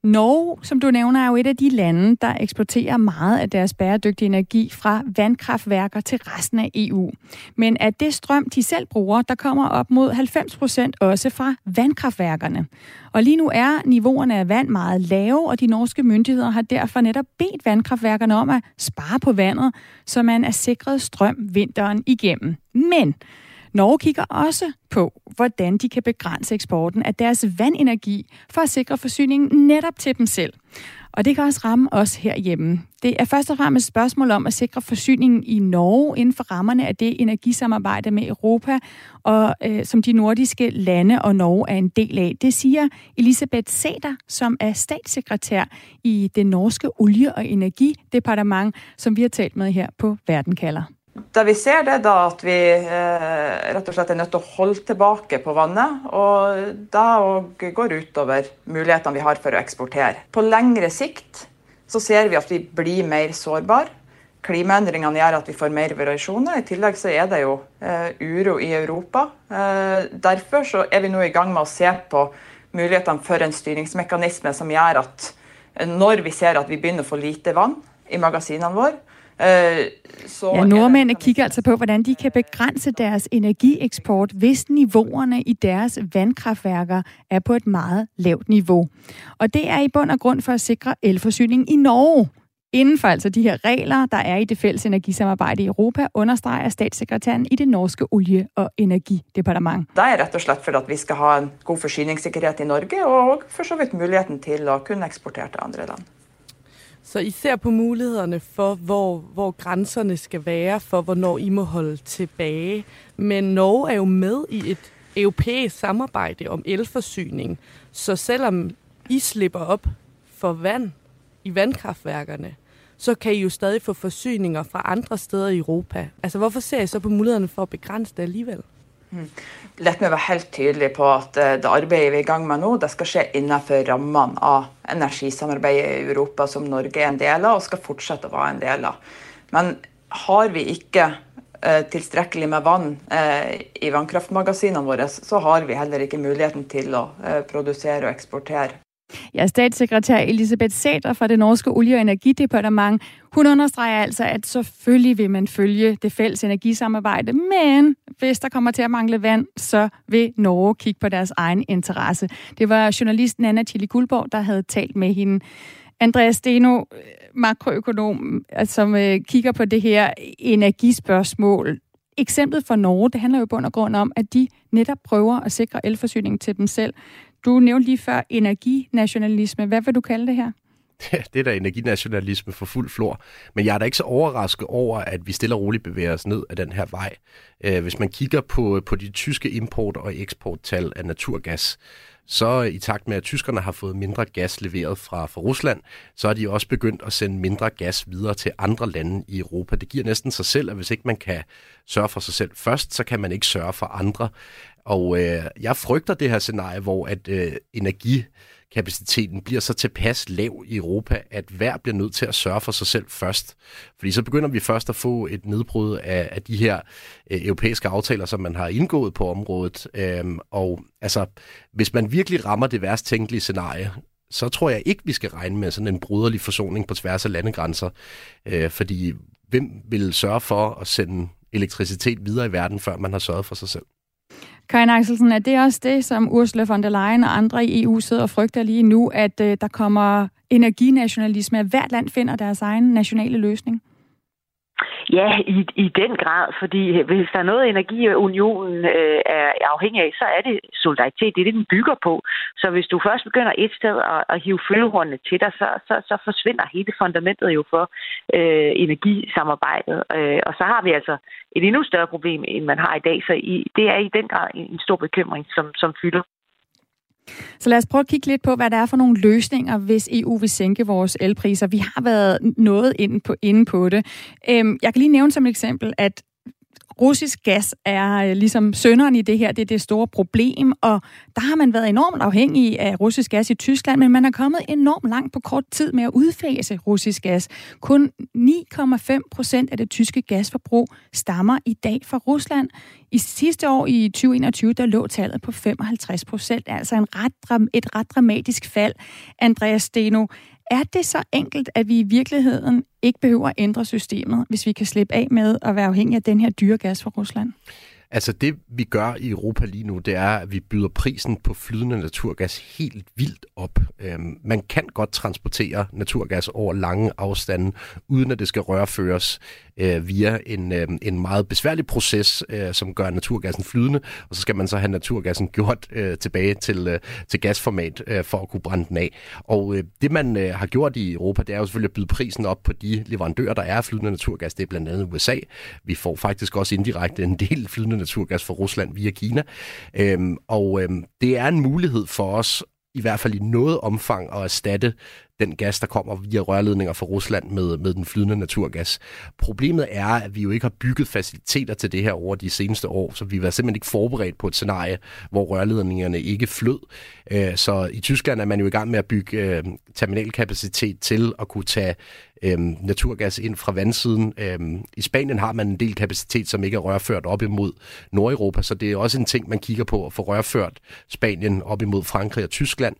Norge, som du nævner, er jo et af de lande, der eksporterer meget af deres bæredygtige energi fra vandkraftværker til resten af EU. Men at det strøm, de selv bruger, der kommer op mod 90 procent også fra vandkraftværkerne. Og lige nu er niveauerne af vand meget lave, og de norske myndigheder har derfor netop bedt vandkraftværkerne om at spare på vandet, så man er sikret strøm vinteren igennem. Men Norge kigger også på, hvordan de kan begrænse eksporten af deres vandenergi for at sikre forsyningen netop til dem selv. Og det kan også ramme os herhjemme. Det er først og fremmest et spørgsmål om at sikre forsyningen i Norge inden for rammerne af det energisamarbejde med Europa, og øh, som de nordiske lande og Norge er en del af. Det siger Elisabeth Seder, som er statssekretær i det norske olie- og energidepartement, som vi har talt med her på Verden kalder. Det vi ser det, da at vi eh, rett og slett er nødt til å holde tilbake på vannet, og da går utover mulighetene vi har for å eksportere. På lengre sikt så ser vi at vi blir mer sårbare. Klimaendringene gjør at vi får mer variasjoner. I tillegg så er det jo eh, uro i Europa. Eh, derfor så er vi nå i gang med å se på mulighetene for en styringsmekanisme som gjør at når vi ser at vi begynner å få lite vann i magasinene våre, Øh, så ja, nordmændene kigger altså på, hvordan de kan begrænse deres energieksport, hvis niveauerne i deres vandkraftværker er på et meget lavt niveau. Og det er i bund og grund for at sikre elforsyning i Norge. Inden for altså de her regler, der er i det fælles energisamarbejde i Europa, understreger statssekretæren i det norske olie- og energidepartement. Det er rett og slett for at vi skal ha en god forsyningssikkerhet i Norge, og for så vidt muligheten til å kunne eksportere til andre land. Så I ser på mulighederne for, hvor, hvor grænserne skal være for, hvornår I må holde tilbage. Men Norge er jo med i et europæisk samarbejde om elforsyning. Så selvom I slipper op for vand i vandkraftværkerne, så kan I jo stadig få forsyninger fra andre steder i Europa. Altså hvorfor ser I så på mulighederne for at begrænse det alligevel? La meg være helt tydelig på at eh, det arbeidet vi er i gang med nå, det skal skje innenfor rammene av energisamarbeidet i Europa, som Norge er en del av og skal fortsette å være en del av. Men har vi ikke eh, tilstrekkelig med vann eh, i vannkraftmagasinene våre, så har vi heller ikke muligheten til å eh, produsere og eksportere. Ja, statssekretær Elisabeth Sæter fra det norske olie- og energidepartement, hun understreger altså, at selvfølgelig vil man følge det fælles energisamarbejde, men hvis der kommer til at mangle vand, så vil Norge kigge på deres egen interesse. Det var journalisten Anna Chili Guldborg, der havde talt med hende. Andreas Steno, øh, makroøkonom, øh, som øh, kigger på det her energispørgsmål. Eksemplet for Norge, det handler jo på bund og grund om, at de netop prøver at sikre elforsyningen til dem selv. Du nævnte lige før energinationalisme. Hvad vil du kalde det her? det er da energinationalisme for fuld flor. Men jeg er da ikke så overrasket over, at vi stille og roligt bevæger os ned ad den her vej. Øh, hvis man kigger på, på de tyske import- og eksporttal af naturgas, så i takt med, at tyskerne har fået mindre gas leveret fra, fra Rusland, så er de også begyndt at sende mindre gas videre til andre lande i Europa. Det giver næsten sig selv, at hvis ikke man kan sørge for sig selv først, så kan man ikke sørge for andre. Og øh, jeg frygter det her scenarie, hvor at øh, energikapaciteten bliver så tilpas lav i Europa, at hver bliver nødt til at sørge for sig selv først. Fordi så begynder vi først at få et nedbrud af, af de her øh, europæiske aftaler, som man har indgået på området. Øhm, og altså, hvis man virkelig rammer det værst tænkelige scenarie, så tror jeg ikke, vi skal regne med sådan en bruderlig forsoning på tværs af landegrænser. Øh, fordi hvem vil sørge for at sende elektricitet videre i verden, før man har sørget for sig selv? Karin Axelsen, er det også det, som Ursula von der Leyen og andre i EU sidder og frygter lige nu, at øh, der kommer energinationalisme, at hvert land finder deres egen nationale løsning? Ja, i, i den grad, fordi hvis der er noget, energiunionen øh, er afhængig af, så er det solidaritet. Det er det, den bygger på. Så hvis du først begynder et sted at, at hive følehornene til dig, så, så, så forsvinder hele fundamentet jo for øh, energisamarbejdet. Øh, og så har vi altså et endnu større problem, end man har i dag. Så i, det er i den grad en, en stor bekymring, som, som fylder. Så lad os prøve at kigge lidt på, hvad der er for nogle løsninger, hvis EU vil sænke vores elpriser. Vi har været noget inde på, inde på det. Øhm, jeg kan lige nævne som et eksempel, at russisk gas er øh, ligesom sønderen i det her. Det er det store problem, og der har man været enormt afhængig af russisk gas i Tyskland, men man er kommet enormt langt på kort tid med at udfase russisk gas. Kun 9,5 procent af det tyske gasforbrug stammer i dag fra Rusland. I sidste år, i 2021, der lå tallet på 55 procent, altså en ret, et ret dramatisk fald. Andreas Steno, er det så enkelt, at vi i virkeligheden ikke behøver at ændre systemet, hvis vi kan slippe af med at være afhængige af den her dyre gas fra Rusland? Altså det, vi gør i Europa lige nu, det er, at vi byder prisen på flydende naturgas helt vildt op. Øhm, man kan godt transportere naturgas over lange afstande, uden at det skal rørføres øh, via en, øh, en meget besværlig proces, øh, som gør naturgassen flydende, og så skal man så have naturgassen gjort øh, tilbage til, øh, til gasformat øh, for at kunne brænde den af. Og øh, det man øh, har gjort i Europa, det er jo selvfølgelig at byde prisen op på de leverandører, der er flydende naturgas. Det er blandt andet USA. Vi får faktisk også indirekte en del flydende naturgas fra Rusland via Kina. Øhm, og øhm, det er en mulighed for os i hvert fald i noget omfang at erstatte den gas, der kommer via rørledninger fra Rusland med, med den flydende naturgas. Problemet er, at vi jo ikke har bygget faciliteter til det her over de seneste år, så vi var simpelthen ikke forberedt på et scenarie, hvor rørledningerne ikke flød. Øh, så i Tyskland er man jo i gang med at bygge øh, terminalkapacitet til at kunne tage øhm, naturgas ind fra vandsiden. Øhm, I Spanien har man en del kapacitet, som ikke er rørført op imod Nordeuropa, så det er også en ting, man kigger på at få rørført Spanien op imod Frankrig og Tyskland.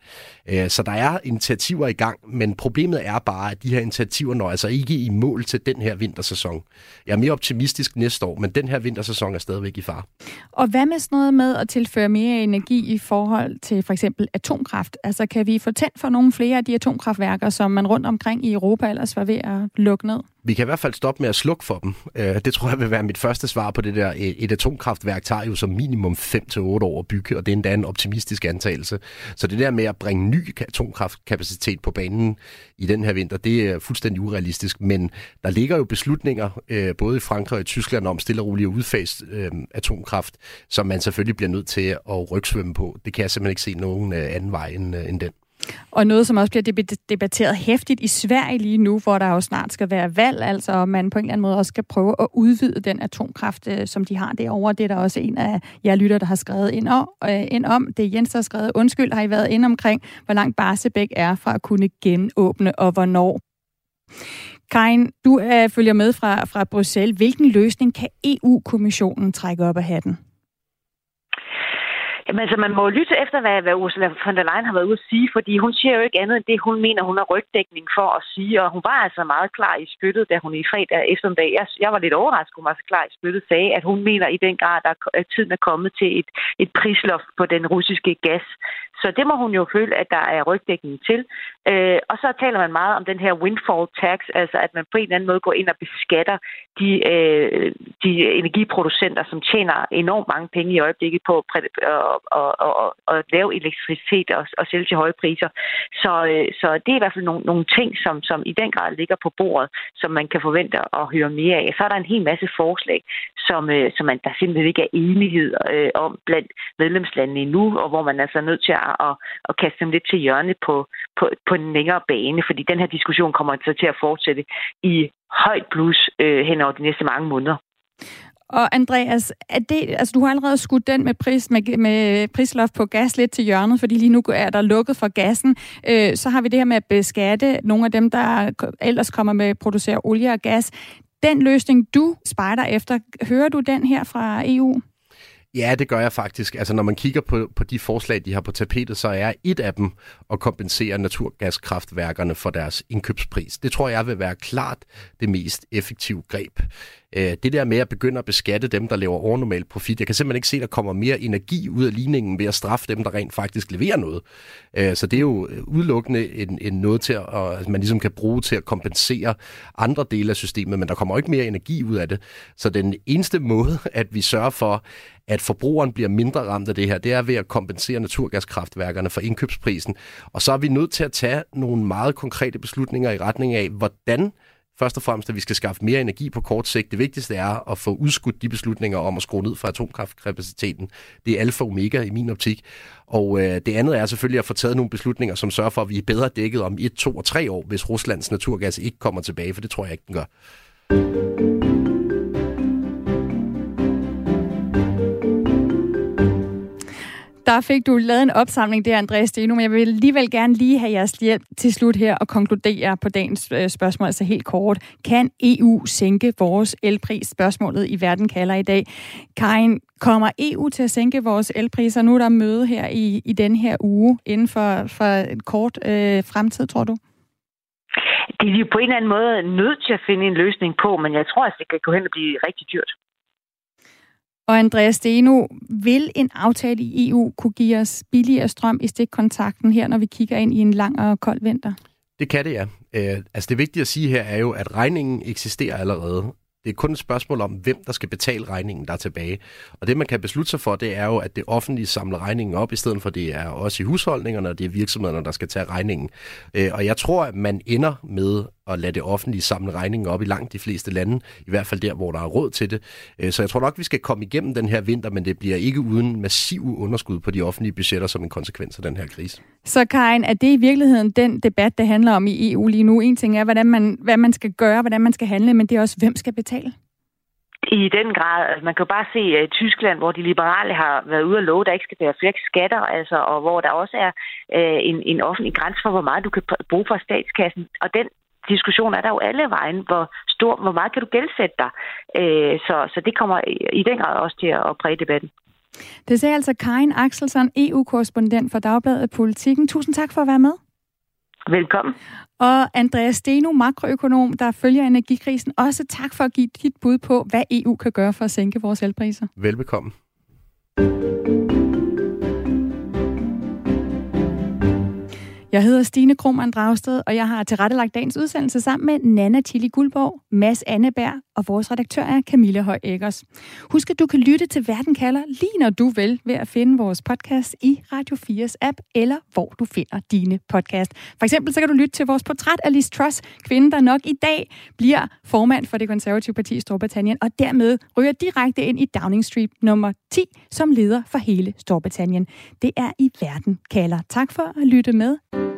Øh, så der er initiativer i gang, men problemet er bare, at de her initiativer når altså ikke i mål til den her vintersæson. Jeg er mere optimistisk næste år, men den her vintersæson er stadigvæk i far. Og hvad med sådan noget med at tilføre mere energi i forhold til for eksempel atomkraft? Altså kan vi få tændt for nogle flere af de atomkraftværker, som man rundt omkring i Europa ellers var ved at lukke ned? Vi kan i hvert fald stoppe med at slukke for dem. Øh, det tror jeg vil være mit første svar på det der. Øh, et atomkraftværk tager jo som minimum 5-8 år at bygge, og det er endda en optimistisk antagelse. Så det der med at bringe ny atomkraftkapacitet på banen i den her vinter, det er fuldstændig urealistisk. Men der ligger jo beslutninger, øh, både i Frankrig og i Tyskland, om stille og roligt at udfase øh, atomkraft, som man selvfølgelig bliver nødt til at rygsvømme på. Det kan jeg simpelthen ikke se nogen øh, anden vej end, øh, end den. Og noget, som også bliver debatteret hæftigt i Sverige lige nu, hvor der jo snart skal være valg, altså om man på en eller anden måde også skal prøve at udvide den atomkraft, øh, som de har derovre. Det er der også en af jer lytter, der har skrevet ind om. Øh, ind om. Det er Jens, der har skrevet, undskyld, har I været ind omkring, hvor langt Barsebæk er fra at kunne genåbne, og hvornår. Karin, du øh, følger med fra, fra Bruxelles. Hvilken løsning kan EU-kommissionen trække op af hatten? Jamen altså, man må lytte efter, hvad, hvad Ursula von der Leyen har været ude at sige, fordi hun siger jo ikke andet end det, hun mener, hun har rygdækning for at sige, og hun var altså meget klar i spyttet, da hun i fredag eftermiddag, jeg, jeg var lidt overrasket, hun var så klar i spyttet, sagde, at hun mener i den grad, at tiden er kommet til et, et prisloft på den russiske gas. Så det må hun jo føle, at der er rygdækning til. Øh, og så taler man meget om den her windfall tax, altså at man på en eller anden måde går ind og beskatter de, øh, de energiproducenter, som tjener enormt mange penge i øjeblikket på at, og, og, og, og lave elektricitet og, og sælge til høje priser. Så, øh, så det er i hvert fald nogle, nogle ting, som, som i den grad ligger på bordet, som man kan forvente at høre mere af. Så er der en hel masse forslag, som, øh, som man, der simpelthen ikke er enighed øh, om blandt medlemslandene endnu, og hvor man altså er nødt til at, at, at kaste dem lidt til hjørne på, på, på en længere bane, fordi den her diskussion kommer så til at fortsætte i højt plus øh, hen over de næste mange måneder. Og Andreas, er det, altså du har allerede skudt den med, pris, med, med prisloft på gas lidt til hjørnet, fordi lige nu er der lukket for gassen. Øh, så har vi det her med at beskatte nogle af dem, der ellers kommer med at producere olie og gas. Den løsning, du spejder efter, hører du den her fra EU? Ja, det gør jeg faktisk. Altså, når man kigger på, på de forslag, de har på tapetet, så er et af dem at kompensere naturgaskraftværkerne for deres indkøbspris. Det tror jeg vil være klart det mest effektive greb. Øh, det der med at begynde at beskatte dem, der laver overnormal profit, jeg kan simpelthen ikke se, at der kommer mere energi ud af ligningen ved at straffe dem, der rent faktisk leverer noget. Øh, så det er jo øh, udelukkende en, en noget til, at man ligesom kan bruge til at kompensere andre dele af systemet, men der kommer ikke mere energi ud af det. Så den eneste måde, at vi sørger for, at forbrugeren bliver mindre ramt af det her, det er ved at kompensere naturgaskraftværkerne for indkøbsprisen. Og så er vi nødt til at tage nogle meget konkrete beslutninger i retning af, hvordan først og fremmest, at vi skal skaffe mere energi på kort sigt. Det vigtigste er at få udskudt de beslutninger om at skrue ned for atomkraftkapaciteten. Det er alfa og omega i min optik. Og øh, det andet er selvfølgelig at få taget nogle beslutninger, som sørger for, at vi er bedre dækket om et, to og tre år, hvis Ruslands naturgas ikke kommer tilbage, for det tror jeg ikke, den gør. Der fik du lavet en opsamling der, Andreas Steno, men jeg vil alligevel gerne lige have jeres hjælp til slut her og konkludere på dagens øh, spørgsmål, altså helt kort. Kan EU sænke vores elpris? Spørgsmålet i verden kalder i dag. Karin, kommer EU til at sænke vores elpriser? Nu er der møde her i, i den her uge inden for, for en kort øh, fremtid, tror du? Det er vi jo på en eller anden måde nødt til at finde en løsning på, men jeg tror, at det kan gå hen og blive rigtig dyrt. Og Andreas Steno, vil en aftale i EU kunne give os billigere strøm i stikkontakten her, når vi kigger ind i en lang og kold vinter? Det kan det, ja. Øh, altså det vigtige at sige her er jo, at regningen eksisterer allerede. Det er kun et spørgsmål om, hvem der skal betale regningen, der er tilbage. Og det, man kan beslutte sig for, det er jo, at det offentlige samler regningen op, i stedet for det er også i husholdningerne, og det er virksomhederne, der skal tage regningen. Øh, og jeg tror, at man ender med at lade det offentlige samle regningen op i langt de fleste lande, i hvert fald der, hvor der er råd til det. Øh, så jeg tror nok, vi skal komme igennem den her vinter, men det bliver ikke uden massiv underskud på de offentlige budgetter som en konsekvens af den her krise. Så Karin, er det i virkeligheden den debat, der handler om i EU lige nu? En ting er, hvordan man, hvad man skal gøre, hvordan man skal handle, men det er også, hvem skal betale? I den grad. Altså, man kan jo bare se uh, Tyskland, hvor de liberale har været ude at love, at der ikke skal være flere skatter, altså, og hvor der også er uh, en, en offentlig grænse for, hvor meget du kan bruge fra statskassen. Og den diskussion er der jo alle vejen. Hvor, stor, hvor meget kan du gældsætte dig? Uh, så, så det kommer i den grad også til at præge debatten. Det sagde altså Karin Axelsson, EU-korrespondent for Dagbladet Politikken. Tusind tak for at være med. Velkommen. Og Andreas Steno, makroøkonom, der følger energikrisen. Også tak for at give dit bud på, hvad EU kan gøre for at sænke vores elpriser. Velbekomme. Jeg hedder Stine Krohmann Dragsted, og jeg har tilrettelagt dagens udsendelse sammen med Nana Tilly Guldborg, Mads Anneberg og vores redaktør er Camilla Høj Eggers. Husk, at du kan lytte til Verden kalder lige når du vil ved at finde vores podcast i Radio 4's app, eller hvor du finder dine podcast. For eksempel så kan du lytte til vores portræt af Liz Truss, kvinden, der nok i dag bliver formand for det konservative parti i Storbritannien, og dermed ryger direkte ind i Downing Street nummer 10 som leder for hele Storbritannien. Det er i Verden kalder. Tak for at lytte med.